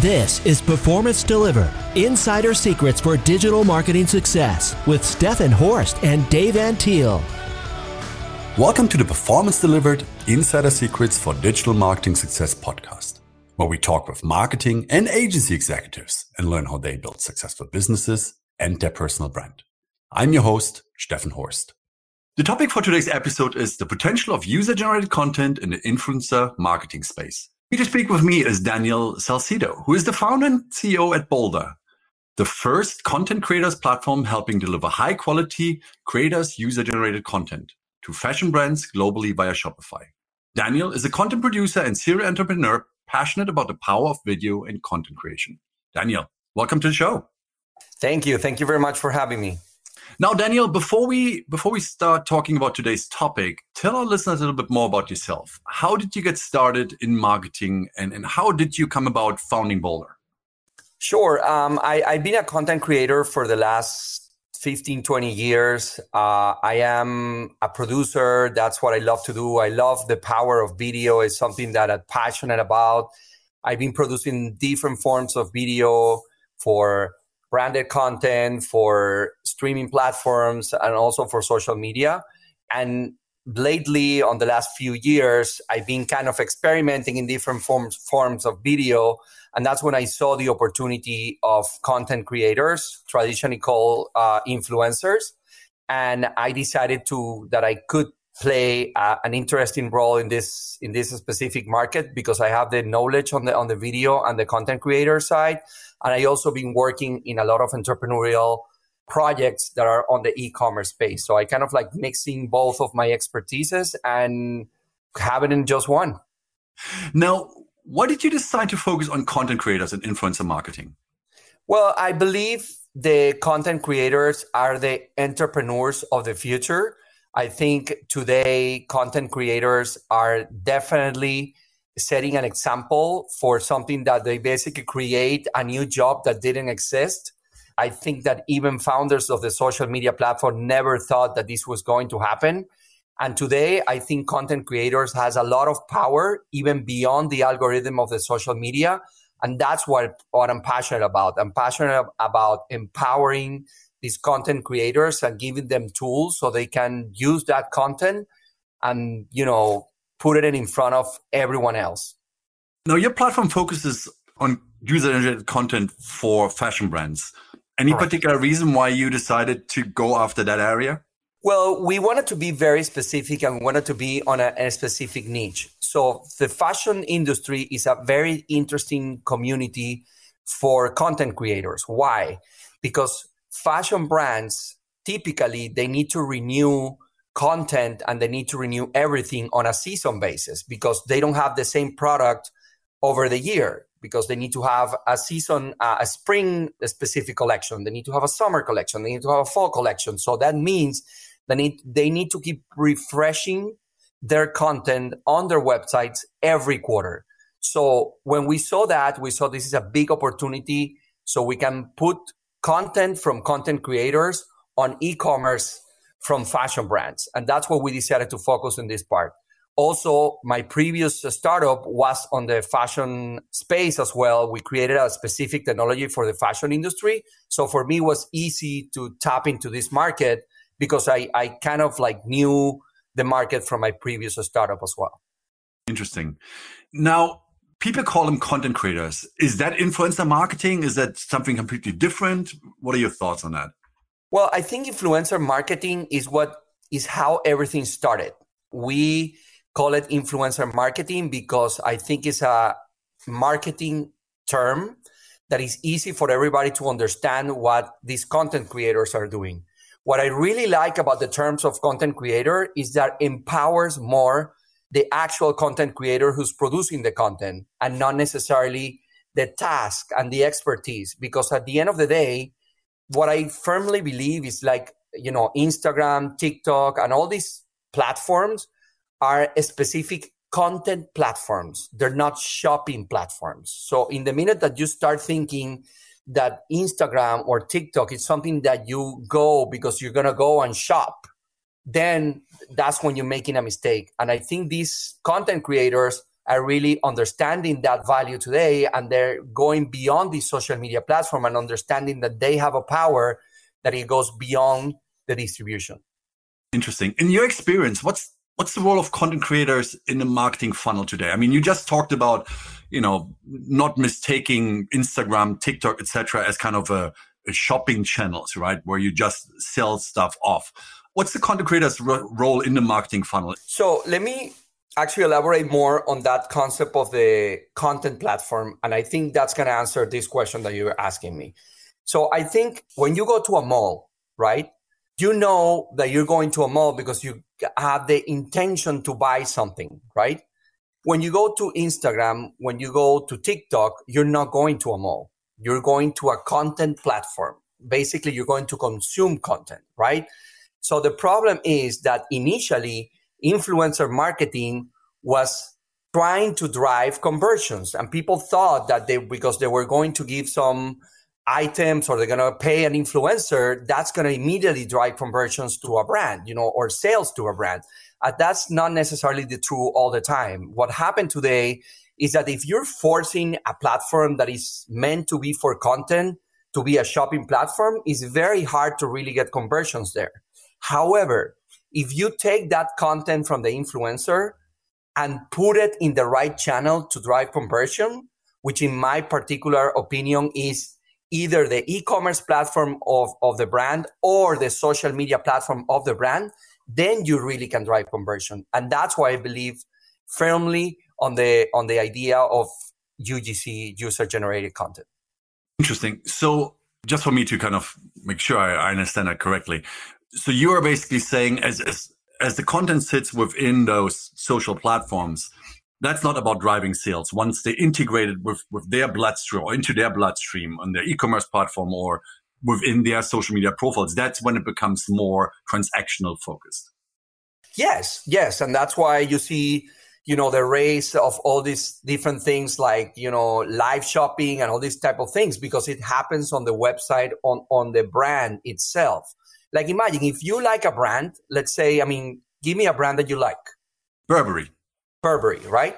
This is Performance Delivered Insider Secrets for Digital Marketing Success with Steffen Horst and Dave Antil. Welcome to the Performance Delivered Insider Secrets for Digital Marketing Success podcast, where we talk with marketing and agency executives and learn how they build successful businesses and their personal brand. I'm your host, Steffen Horst. The topic for today's episode is the potential of user generated content in the influencer marketing space. Here to speak with me is Daniel Salcido, who is the founder and CEO at Boulder, the first content creators platform helping deliver high quality creators user generated content to fashion brands globally via Shopify. Daniel is a content producer and serial entrepreneur passionate about the power of video and content creation. Daniel, welcome to the show. Thank you. Thank you very much for having me. Now, Daniel, before we before we start talking about today's topic, tell our listeners a little bit more about yourself. How did you get started in marketing, and, and how did you come about founding Boulder? Sure. Um, I, I've been a content creator for the last 15, 20 years. Uh, I am a producer. That's what I love to do. I love the power of video. It's something that I'm passionate about. I've been producing different forms of video for branded content for streaming platforms and also for social media. And lately, on the last few years, I've been kind of experimenting in different forms forms of video. And that's when I saw the opportunity of content creators, traditionally called uh, influencers. And I decided to that I could play uh, an interesting role in this in this specific market because I have the knowledge on the on the video and the content creator side and I also been working in a lot of entrepreneurial projects that are on the e-commerce space. So I kind of like mixing both of my expertises and having in just one. Now, why did you decide to focus on content creators and influencer marketing? Well, I believe the content creators are the entrepreneurs of the future. I think today content creators are definitely setting an example for something that they basically create a new job that didn't exist. I think that even founders of the social media platform never thought that this was going to happen. And today, I think content creators has a lot of power, even beyond the algorithm of the social media. And that's what, what I'm passionate about. I'm passionate about empowering these content creators and giving them tools so they can use that content and, you know, put it in front of everyone else. Now, your platform focuses on user generated content for fashion brands. Any Correct. particular reason why you decided to go after that area? Well, we wanted to be very specific and wanted to be on a, a, specific niche. So the fashion industry is a very interesting community for content creators. Why? Because fashion brands typically they need to renew content and they need to renew everything on a season basis because they don't have the same product over the year because they need to have a season, uh, a spring specific collection. They need to have a summer collection. They need to have a fall collection. So that means they need, they need to keep refreshing their content on their websites every quarter. So when we saw that, we saw this is a big opportunity. So we can put content from content creators on e-commerce from fashion brands. And that's what we decided to focus on this part. Also, my previous startup was on the fashion space as well. We created a specific technology for the fashion industry. So for me, it was easy to tap into this market because I, I kind of like knew the market from my previous startup as well. Interesting. Now, people call them content creators. Is that influencer marketing? Is that something completely different? What are your thoughts on that? Well, I think influencer marketing is what is how everything started. We call it influencer marketing because I think it's a marketing term that is easy for everybody to understand what these content creators are doing. What I really like about the terms of content creator is that empowers more the actual content creator who's producing the content and not necessarily the task and the expertise. Because at the end of the day, what I firmly believe is like, you know, Instagram, TikTok, and all these platforms are specific content platforms. They're not shopping platforms. So in the minute that you start thinking that Instagram or TikTok is something that you go because you're going to go and shop, then that's when you're making a mistake. And I think these content creators are really understanding that value today and they're going beyond the social media platform and understanding that they have a power that it goes beyond the distribution. Interesting. In your experience, what's what's the role of content creators in the marketing funnel today? I mean, you just talked about, you know, not mistaking Instagram, TikTok, etc., as kind of a, a, shopping channels, right, where you just sell stuff off. What's the content creator's ro- role in the marketing funnel? So let me actually elaborate more on that concept of the content platform, and I think that's going to answer this question that you're asking me. So I think when you go to a mall, right? You know that you're going to a mall because you have the intention to buy something, right? When you go to Instagram, when you go to TikTok, you're not going to a mall. You're going to a content platform. Basically, you're going to consume content, right? So the problem is that initially influencer marketing was trying to drive conversions. And people thought that they because they were going to give some items or they're going to pay an influencer that's going to immediately drive conversions to a brand you know or sales to a brand. Uh, that's not necessarily the true all the time. What happened today is that if you're forcing a platform that is meant to be for content to be a shopping platform it's very hard to really get conversions there however if you take that content from the influencer and put it in the right channel to drive conversion, which in my particular opinion is either the e-commerce platform of, of the brand or the social media platform of the brand, then you really can drive conversion. And that's why I believe firmly on the on the idea of UGC user generated content. Interesting. So just for me to kind of make sure I, I understand that correctly. So you are basically saying as, as as the content sits within those social platforms, that's not about driving sales. Once they integrated with, with their bloodstream or into their bloodstream on their e-commerce platform or within their social media profiles, that's when it becomes more transactional focused. Yes, yes. And that's why you see, you know, the race of all these different things like, you know, live shopping and all these type of things, because it happens on the website, on, on the brand itself. Like imagine if you like a brand, let's say, I mean, give me a brand that you like. Burberry. Burberry, right?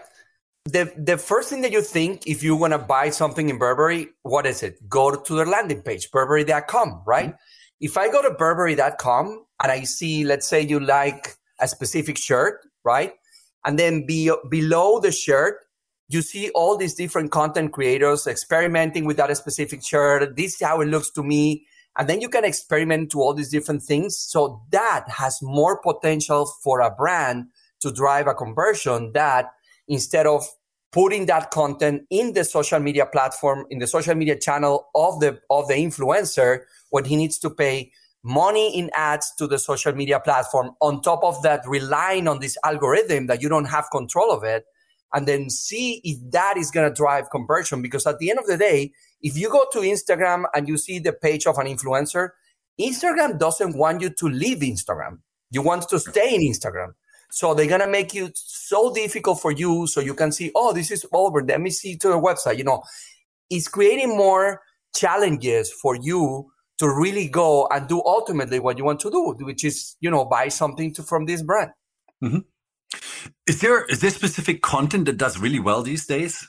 The the first thing that you think if you want to buy something in Burberry, what is it? Go to their landing page, burberry.com, right? Mm-hmm. If I go to burberry.com and I see, let's say you like a specific shirt, right? And then be, below the shirt, you see all these different content creators experimenting with that specific shirt. This is how it looks to me. And then you can experiment to all these different things. So that has more potential for a brand to drive a conversion that instead of putting that content in the social media platform, in the social media channel of the, of the influencer, when he needs to pay money in ads to the social media platform on top of that, relying on this algorithm that you don't have control of it and then see if that is going to drive conversion. Because at the end of the day, if you go to Instagram and you see the page of an influencer, Instagram doesn't want you to leave Instagram. You want to stay in Instagram. So they're gonna make it so difficult for you so you can see, oh, this is over. Let me see to the website. You know, it's creating more challenges for you to really go and do ultimately what you want to do, which is, you know, buy something to, from this brand. Mm-hmm. Is there is there specific content that does really well these days?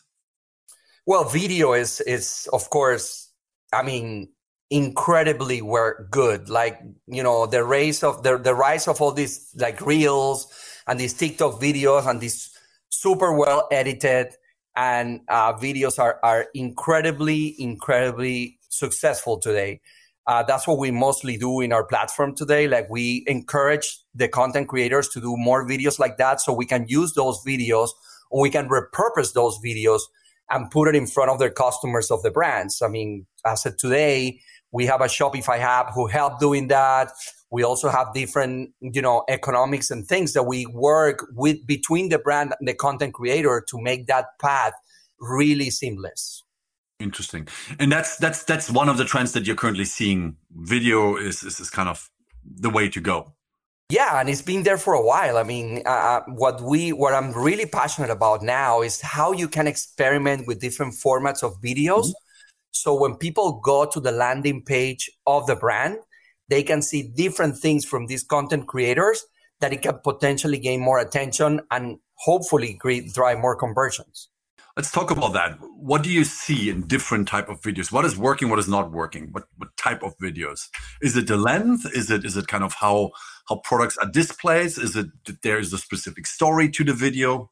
Well, video is is of course, I mean, incredibly work good. Like you know, the rise of the the rise of all these like reels and these TikTok videos and these super well edited and uh, videos are are incredibly incredibly successful today. Uh, that's what we mostly do in our platform today. Like we encourage the content creators to do more videos like that, so we can use those videos we can repurpose those videos and put it in front of their customers of the brands. I mean, as of today, we have a Shopify app who help doing that. We also have different, you know, economics and things that we work with between the brand and the content creator to make that path really seamless. Interesting. And that's that's that's one of the trends that you're currently seeing. Video is is, is kind of the way to go. Yeah, and it's been there for a while. I mean, uh, uh, what we what I'm really passionate about now is how you can experiment with different formats of videos. Mm-hmm. So when people go to the landing page of the brand, they can see different things from these content creators that it can potentially gain more attention and hopefully create, drive more conversions. Let's talk about that. What do you see in different type of videos? What is working? What is not working? What what type of videos? Is it the length? Is it is it kind of how how products are displayed? Is it there is a specific story to the video?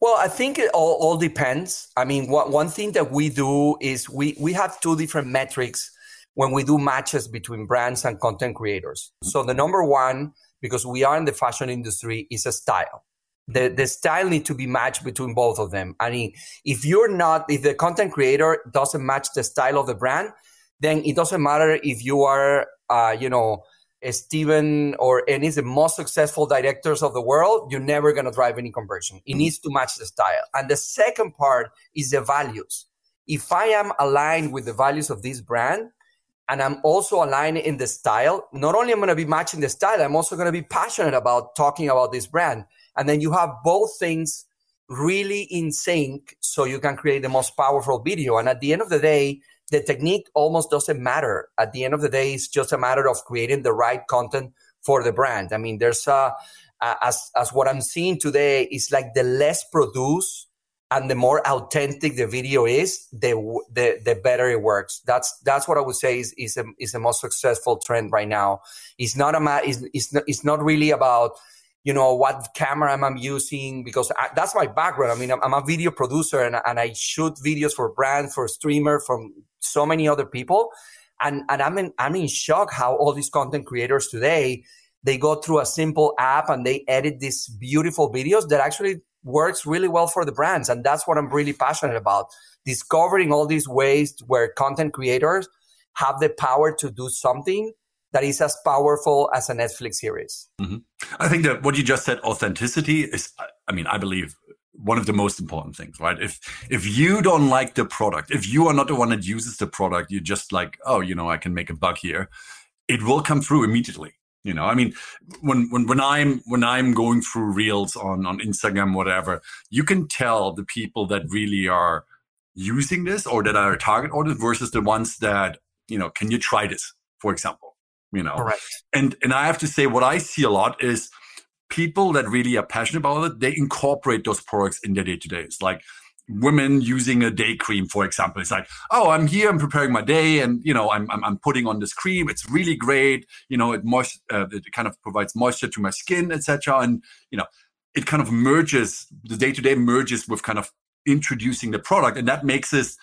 Well, I think it all, all depends. I mean, what, one thing that we do is we we have two different metrics when we do matches between brands and content creators. So the number one, because we are in the fashion industry, is a style the, the style need to be matched between both of them. I mean, if you're not, if the content creator doesn't match the style of the brand, then it doesn't matter if you are, uh, you know, Steven or any of the most successful directors of the world, you're never going to drive any conversion. It needs to match the style. And the second part is the values. If I am aligned with the values of this brand, and I'm also aligned in the style, not only I'm going to be matching the style, I'm also going to be passionate about talking about this brand. And then you have both things really in sync so you can create the most powerful video. And at the end of the day, the technique almost doesn't matter. At the end of the day, it's just a matter of creating the right content for the brand. I mean, there's a, as, as what I'm seeing today is like the less produced and the more authentic the video is, the, the, the better it works. That's, that's what I would say is, is, a, is the most successful trend right now. It's not a, it's, it's not, it's not really about, you know what camera I'm using because I, that's my background. I mean, I'm, I'm a video producer and, and, I shoot videos for brands, for streamer, from so many other people, and and I'm in I'm in shock how all these content creators today they go through a simple app and they edit these beautiful videos that actually works really well for the brands, and that's what I'm really passionate about. Discovering all these ways where content creators have the power to do something that is as powerful as a Netflix series. Mm-hmm. I think that what you just said, authenticity, is, I mean, I believe one of the most important things, right? If if you don't like the product, if you are not the one that uses the product, you're just like, oh, you know, I can make a buck here. It will come through immediately. You know, I mean, when when when I'm when I'm going through reels on on Instagram, whatever, you can tell the people that really are using this or that are target audience versus the ones that you know, can you try this, for example you know? Right and and i have to say what i see a lot is people that really are passionate about it they incorporate those products in their day-to-day it's like women using a day cream for example it's like oh i'm here i'm preparing my day and you know i'm i'm, I'm putting on this cream it's really great you know it moist uh, it kind of provides moisture to my skin etc and you know it kind of merges the day-to-day merges with kind of introducing the product and that makes us.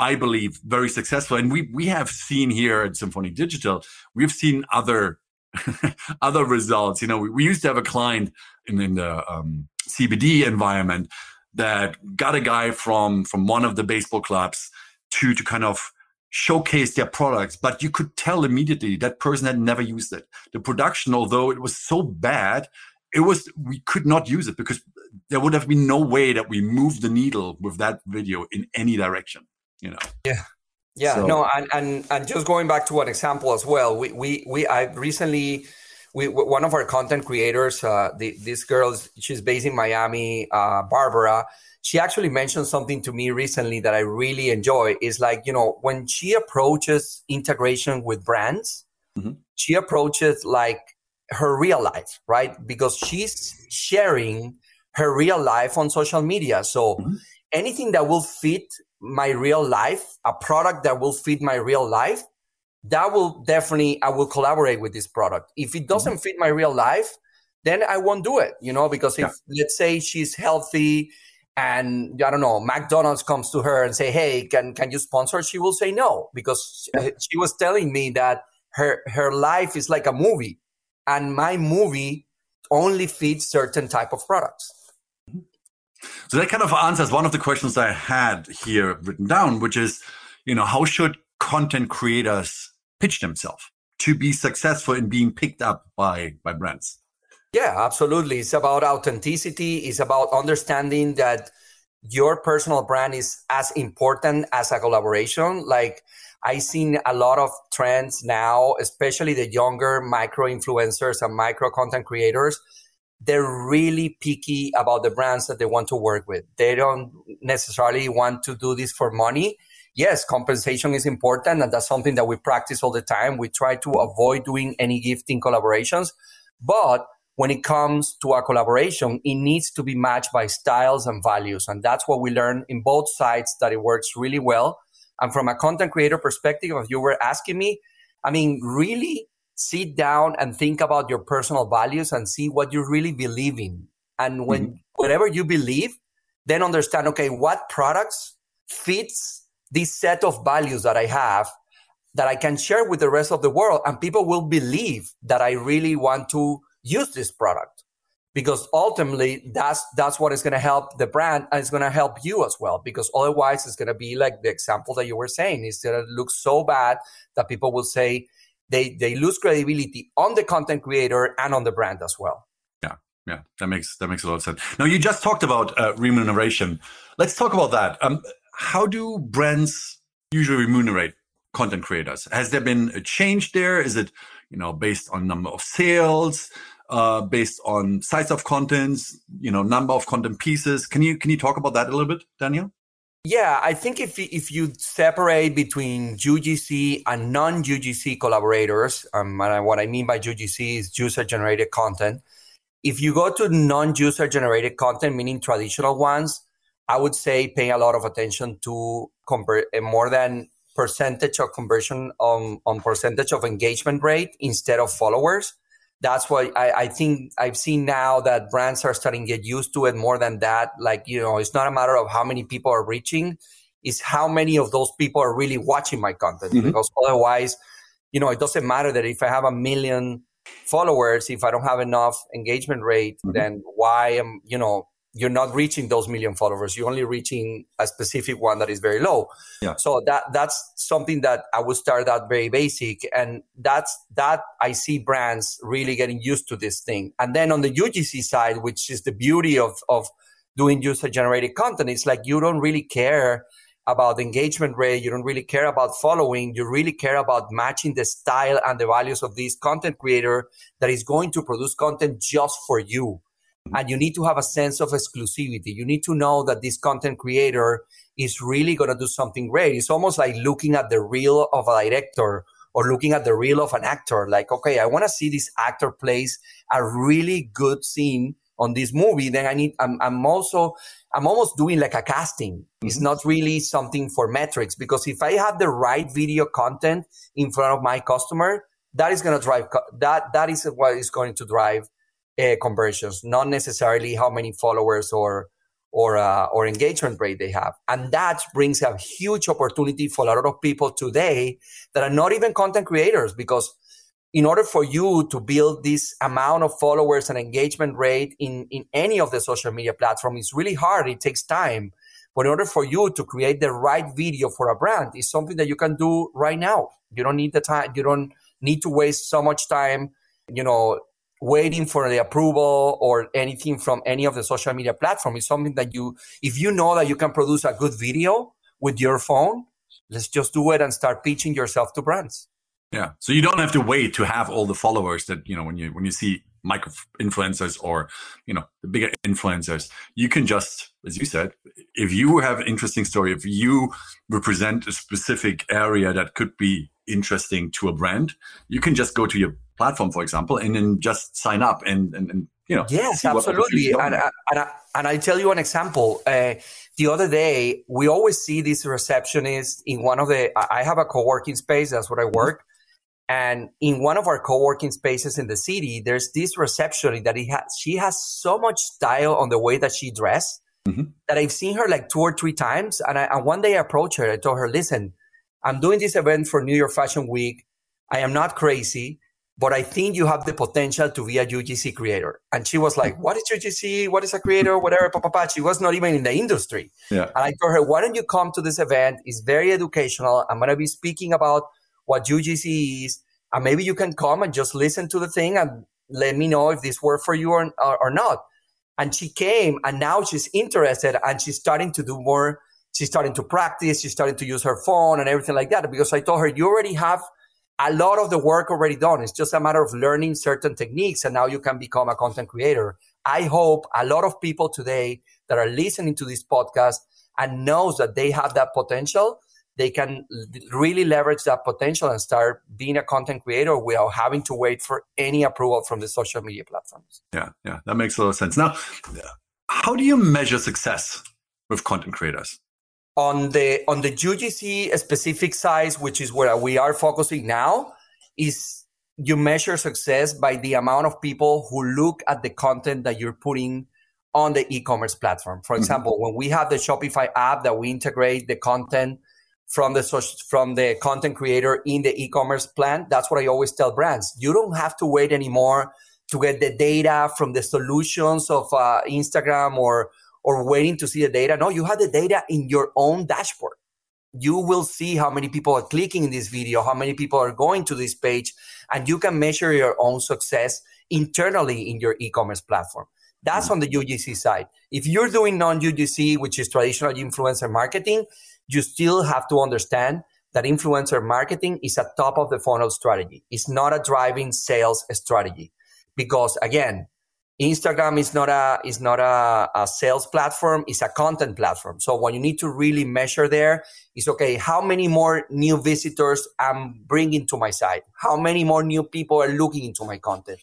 I believe, very successful. And we we have seen here at Symphonic Digital, we've seen other other results. You know, we, we, used to have a client in, in the um, CBD environment that got a guy from from one of the baseball clubs to to kind of showcase their products, but you could tell immediately that person had never used it. The production, although it was so bad, it was we could not use it because there would have been no way that we moved the needle with that video in any direction you know yeah yeah so. no and, and and just going back to one example as well we we, we i recently we one of our content creators uh the, this girl she's based in miami uh barbara she actually mentioned something to me recently that i really enjoy is like you know when she approaches integration with brands mm-hmm. she approaches like her real life right because she's sharing her real life on social media so mm-hmm. anything that will fit my real life, a product that will fit my real life, that will definitely, I will collaborate with this product. If it doesn't mm-hmm. fit my real life, then I won't do it, you know, because if yeah. let's say she's healthy and I don't know, McDonald's comes to her and say, Hey, can, can you sponsor? She will say no, because yeah. she was telling me that her, her life is like a movie and my movie only fits certain type of products. So that kind of answers one of the questions I had here written down, which is, you know, how should content creators pitch themselves to be successful in being picked up by by brands? Yeah, absolutely. It's about authenticity. It's about understanding that your personal brand is as important as a collaboration. Like I've seen a lot of trends now, especially the younger micro influencers and micro content creators they're really picky about the brands that they want to work with. They don't necessarily want to do this for money. Yes, compensation is important, and that's something that we practice all the time. We try to avoid doing any gifting collaborations, but when it comes to a collaboration, it needs to be matched by styles and values. And that's what we learned in both sides that it works really well. And from a content creator perspective, if you were asking me, I mean, really sit down and think about your personal values and see what you really believe in. And when mm-hmm. whatever you believe, then understand, okay, what products fits this set of values that I have that I can share with the rest of the world and people will believe that I really want to use this product. Because ultimately that's that's what is going to help the brand and it's going to help you as well because otherwise it's going to be like the example that you were saying. It's going to look so bad that people will say they they lose credibility on the content creator and on the brand as well. Yeah yeah that makes that makes a lot of sense. Now you just talked about uh, remuneration. Let's talk about that. Um, how do brands usually remunerate content creators? Has there been a change there? Is it you know based on number of sales uh, based on size of contents you know number of content pieces? Can you can you talk about that a little bit daniel? Yeah, I think if if you separate between UGC and non UGC collaborators, um, and what I mean by UGC is user generated content. If you go to non user generated content, meaning traditional ones, I would say pay a lot of attention to compare eh, more than percentage of conversion on on percentage of engagement rate instead of followers that's why I, I, think I've seen now that brands are starting to get used to it more than that. Like, you know, it's not a matter of how many people are reaching, it's how many of those people are really watching my content. Mm-hmm. Because otherwise, you know, it doesn't matter that if I have a million followers, if I don't have enough engagement rate, mm-hmm. then why am, you know, you're not reaching those million followers. You're only reaching a specific one that is very low. Yeah. So that that's something that I would start out very basic, and that's that I see brands really getting used to this thing. And then on the UGC side, which is the beauty of of doing user generated content, it's like you don't really care about engagement rate. You don't really care about following. You really care about matching the style and the values of this content creator that is going to produce content just for you and you need to have a sense of exclusivity. You need to know that this content creator is really going to do something great. It's almost like looking at the reel of a director or looking at the reel of an actor. Like, okay, I want to see this actor plays a really good scene on this movie. Then I need, I'm, I'm also, I'm almost doing like a casting. Mm-hmm. It's not really something for metrics because if I have the right video content in front of my customer, that is going to drive, that, that is what is going to drive uh, conversions, not necessarily how many followers or or uh, or engagement rate they have, and that brings a huge opportunity for a lot of people today that are not even content creators because in order for you to build this amount of followers and engagement rate in, in any of the social media platform is really hard. It takes time. But in order for you to create the right video for a brand is something that you can do right now. You don't need the time. You don't need to waste so much time, you know, waiting for the approval or anything from any of the social media platform. Is something that you if you know that you can produce a good video with your phone let's just do it and start pitching yourself to brands. Yeah. So you don't have to wait to have all the followers that you know when you when you see micro influencers or you know the bigger influencers you can just as you said if you have an interesting story if you represent a specific area that could be interesting to a brand you can just go to your platform, for example, and then just sign up and, and, and you know. Yes, absolutely. And, and, I, and I tell you an example. Uh, the other day, we always see this receptionist in one of the, I have a co-working space. That's where I work. And in one of our co-working spaces in the city, there's this receptionist that he has, she has so much style on the way that she dressed mm-hmm. that I've seen her like two or three times. And, I, and one day I approached her. I told her, listen, I'm doing this event for New York Fashion Week. I am not crazy but I think you have the potential to be a UGC creator. And she was like, what is UGC? What is a creator? Whatever, papa. She was not even in the industry. Yeah. And I told her, why don't you come to this event? It's very educational. I'm going to be speaking about what UGC is. And maybe you can come and just listen to the thing and let me know if this worked for you or, or, or not. And she came and now she's interested and she's starting to do more. She's starting to practice. She's starting to use her phone and everything like that. Because I told her, you already have – a lot of the work already done. It's just a matter of learning certain techniques and now you can become a content creator. I hope a lot of people today that are listening to this podcast and knows that they have that potential, they can really leverage that potential and start being a content creator without having to wait for any approval from the social media platforms. Yeah, yeah, that makes a lot of sense. Now, how do you measure success with content creators? On the on the UGC specific size, which is where we are focusing now, is you measure success by the amount of people who look at the content that you're putting on the e-commerce platform. For mm-hmm. example, mm-hmm. when we have the Shopify app that we integrate the content from the from the content creator in the e-commerce plan, that's what I always tell brands. You don't have to wait anymore to get the data from the solutions of uh, Instagram or or waiting to see the data. No, you have the data in your own dashboard. You will see how many people are clicking in this video, how many people are going to this page, and you can measure your own success internally in your e-commerce platform. That's mm-hmm. on the UGC side. If you're doing non-UGC, which is traditional influencer marketing, you still have to understand that influencer marketing is a top of the funnel strategy. It's not a driving sales strategy because again, Instagram is not a is not a, a, sales platform; it's a content platform. So what you need to really measure there is okay, how many more new visitors I'm bringing to my site? How many more new people are looking into my content?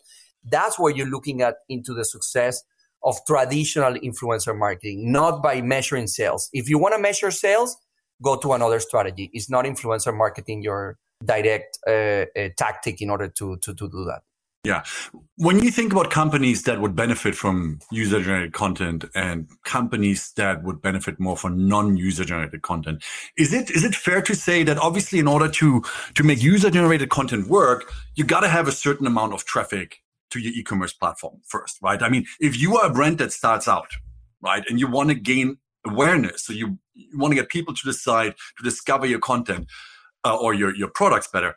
That's where you're looking at into the success of traditional influencer marketing, not by measuring sales. If you want to measure sales, go to another strategy. It's not influencer marketing your direct uh, uh, tactic in order to, to to do that. Yeah. When you think about companies that would benefit from user generated content and companies that would benefit more from non user generated content, is it is it fair to say that obviously in order to to make user generated content work, you got to have a certain amount of traffic to your e-commerce platform first, right? I mean, if you are a brand that starts out, right, and you want to gain awareness, so you, you want to get people to decide to discover your content uh, or your your products better,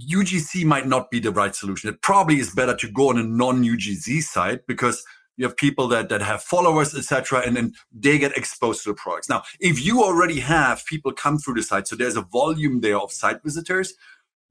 UGC might not be the right solution. It probably is better to go on a non-UGC site because you have people that, that have followers, etc., and then they get exposed to the products. Now, if you already have people come through the site, so there's a volume there of site visitors,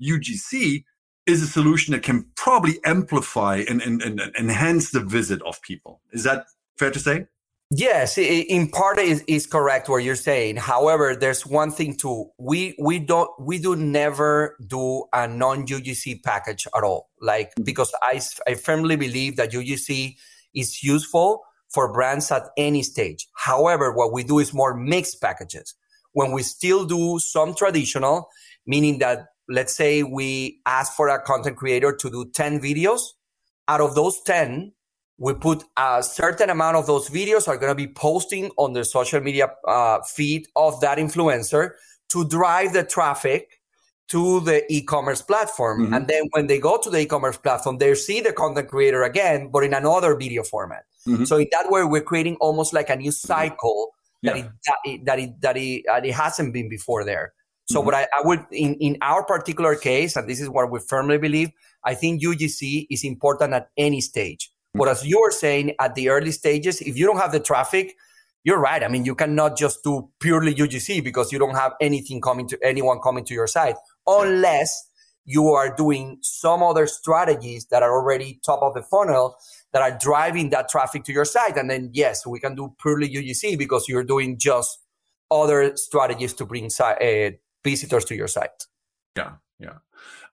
UGC is a solution that can probably amplify and, and, and enhance the visit of people. Is that fair to say? Yes, in part is, is correct what you're saying. However, there's one thing too. We we don't we do never do a non UGC package at all. Like mm-hmm. because I I firmly believe that UGC is useful for brands at any stage. However, what we do is more mixed packages. When we still do some traditional, meaning that let's say we ask for a content creator to do 10 videos, out of those 10, we put a certain amount of those videos are going to be posting on the social media uh, feed of that influencer to drive the traffic to the e-commerce platform mm-hmm. and then when they go to the e-commerce platform they see the content creator again but in another video format mm-hmm. so in that way we're creating almost like a new cycle yeah. that, it, that, it, that, it, that, it, that it hasn't been before there so mm-hmm. what I, I, would in, in our particular case and this is what we firmly believe i think ugc is important at any stage but as you were saying at the early stages, if you don't have the traffic, you're right. I mean, you cannot just do purely UGC because you don't have anything coming to anyone coming to your site unless you are doing some other strategies that are already top of the funnel that are driving that traffic to your site. And then, yes, we can do purely UGC because you're doing just other strategies to bring uh, visitors to your site. Yeah, yeah.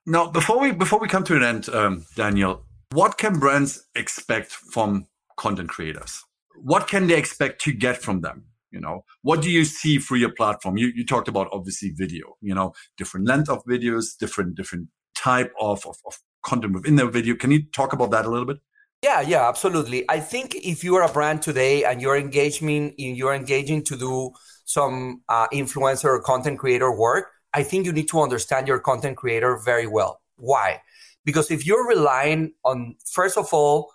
Now, before we before we come to an end, um, Daniel, what can brands expect from content creators? What can they expect to get from them? You know, what do you see for your platform? You, you talked about obviously video, you know, different length of videos, different, different type of, of, of content within the video. Can you talk about that a little bit? Yeah, yeah, absolutely. I think if you are a brand today and you're engaging, you're engaging to do some uh, influencer or content creator work, I think you need to understand your content creator very well. Why? Because if you're relying on, first of all,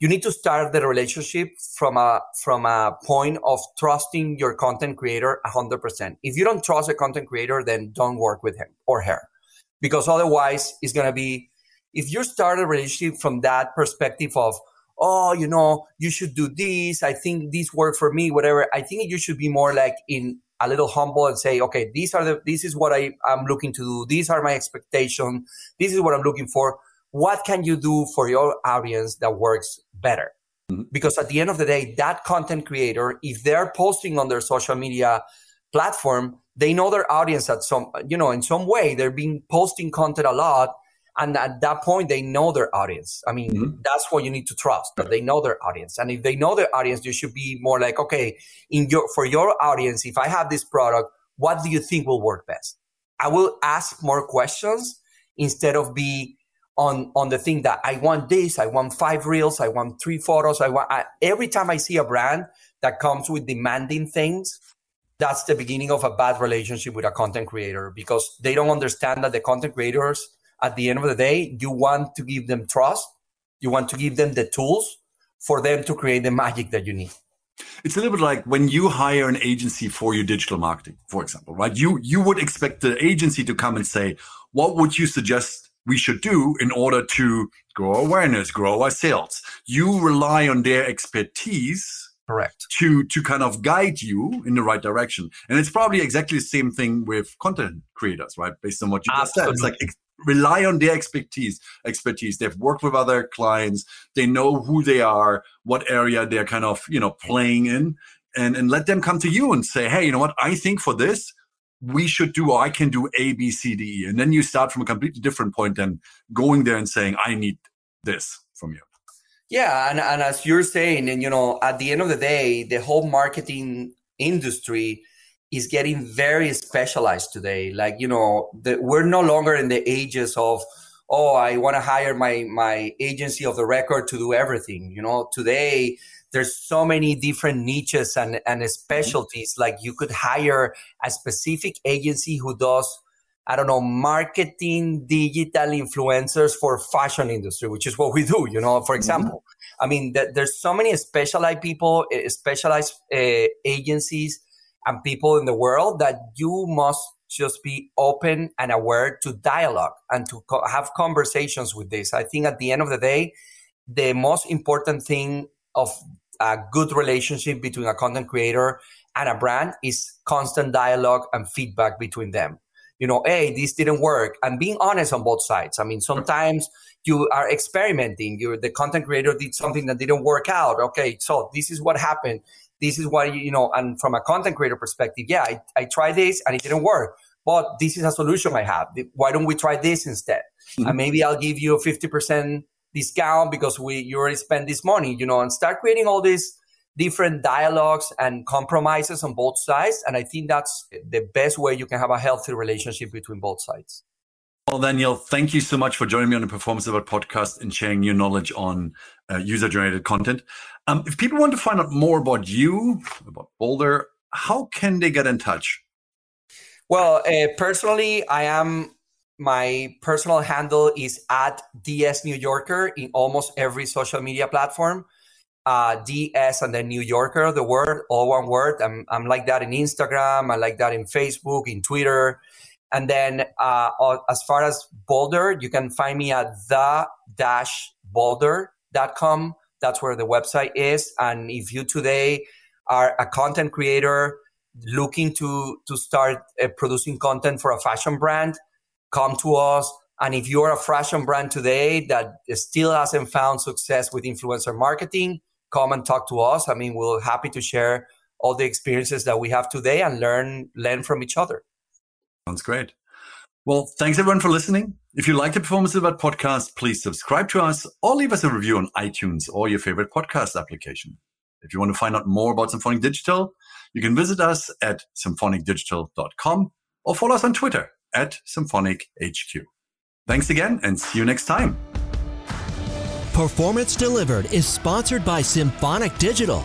you need to start the relationship from a from a point of trusting your content creator 100%. If you don't trust a content creator, then don't work with him or her. Because otherwise it's going to be if you start a relationship from that perspective of oh, you know, you should do this. I think this worked for me, whatever. I think you should be more like in a little humble and say, okay, these are the, this is what I, am looking to do. These are my expectations. This is what I'm looking for. What can you do for your audience that works better? Mm-hmm. Because at the end of the day, that content creator, if they're posting on their social media platform, they know their audience at some, you know, in some way. They're being posting content a lot. And at that point, they know their audience. I mean, mm-hmm. that's what you need to trust that they know their audience. And if they know their audience, you should be more like, okay, in your, for your audience, if I have this product, what do you think will work best? I will ask more questions instead of be on on the thing that I want this, I want five reels, I want three photos, I want I, every time I see a brand that comes with demanding things, that's the beginning of a bad relationship with a content creator because they don't understand that the content creators at the end of the day, you want to give them trust, you want to give them the tools for them to create the magic that you need. It's a little bit like when you hire an agency for your digital marketing, for example, right? You you would expect the agency to come and say, "What would you suggest we should do in order to grow awareness, grow our sales?" You rely on their expertise correct to to kind of guide you in the right direction and it's probably exactly the same thing with content creators right based on what you just said it's like rely on their expertise expertise. They've worked with other clients. They know who they are what area they're kind of you know playing in and and let them come to you and say hey you know what? I think for this we should do or i can do a b c d and then you start from a completely different point than going there and saying i need this from you. Yeah and, and as you're saying and you know at the end of the day the whole marketing industry is getting very specialized today. Like, you know, the, we're no longer in the ages of, oh, I want to hire my, my agency of the record to do everything. You know, today there's so many different niches and, and mm-hmm. specialties. Mm-hmm. Like you could hire a specific agency who does, I don't know, marketing digital influencers for fashion industry, which is what we do, you know, for mm-hmm. example. Mm-hmm. I mean, th- there's so many specialized people, uh, specialized uh, agencies and people in the world that you must just be open and aware to dialogue and to co- have conversations with this. I think at the end of the day, the most important thing of a good relationship between a content creator and a brand is constant dialogue and feedback between them. You know, hey, this didn't work, and being honest on both sides. I mean, sometimes you are experimenting. You, the content creator did something that didn't work out. Okay, so this is what happened this is what you know and from a content creator perspective yeah I, I tried this and it didn't work but this is a solution i have. Why don't we try this instead? Mm-hmm. and maybe i'll give you a 50% discount because we you already spent this money you know and start creating all these different dialogues and compromises on both sides. And i think that's the best way you can have a healthy relationship between both sides well, Daniel, thank you so much for joining me on the Performance Delivered podcast and sharing your knowledge on uh, user generated content. Um, if people want to find out more about you, about Boulder, how can they get in touch? Well, uh, personally, I am my personal handle is at DS New Yorker in almost every social media platform. Uh, DS and then New Yorker, the word, all one word. I'm, I'm like that in Instagram. I like that in Facebook, in Twitter. And then uh, as far as Boulder, you can find me at the dash boulder.com that's where the website is. And if you today are a content creator looking to to start uh, producing content for a fashion brand, come to us. And if you're a fashion brand today that still hasn't found success with influencer marketing, come and talk to us. I mean, we're happy to share all the experiences that we have today and learn learn from each other. Sounds great. Well, thanks everyone for listening. If you like the Performance Delivered podcast, please subscribe to us or leave us a review on iTunes or your favorite podcast application. If you want to find out more about Symphonic Digital, you can visit us at symphonicdigital.com or follow us on Twitter at SymphonicHQ. Thanks again and see you next time. Performance Delivered is sponsored by Symphonic Digital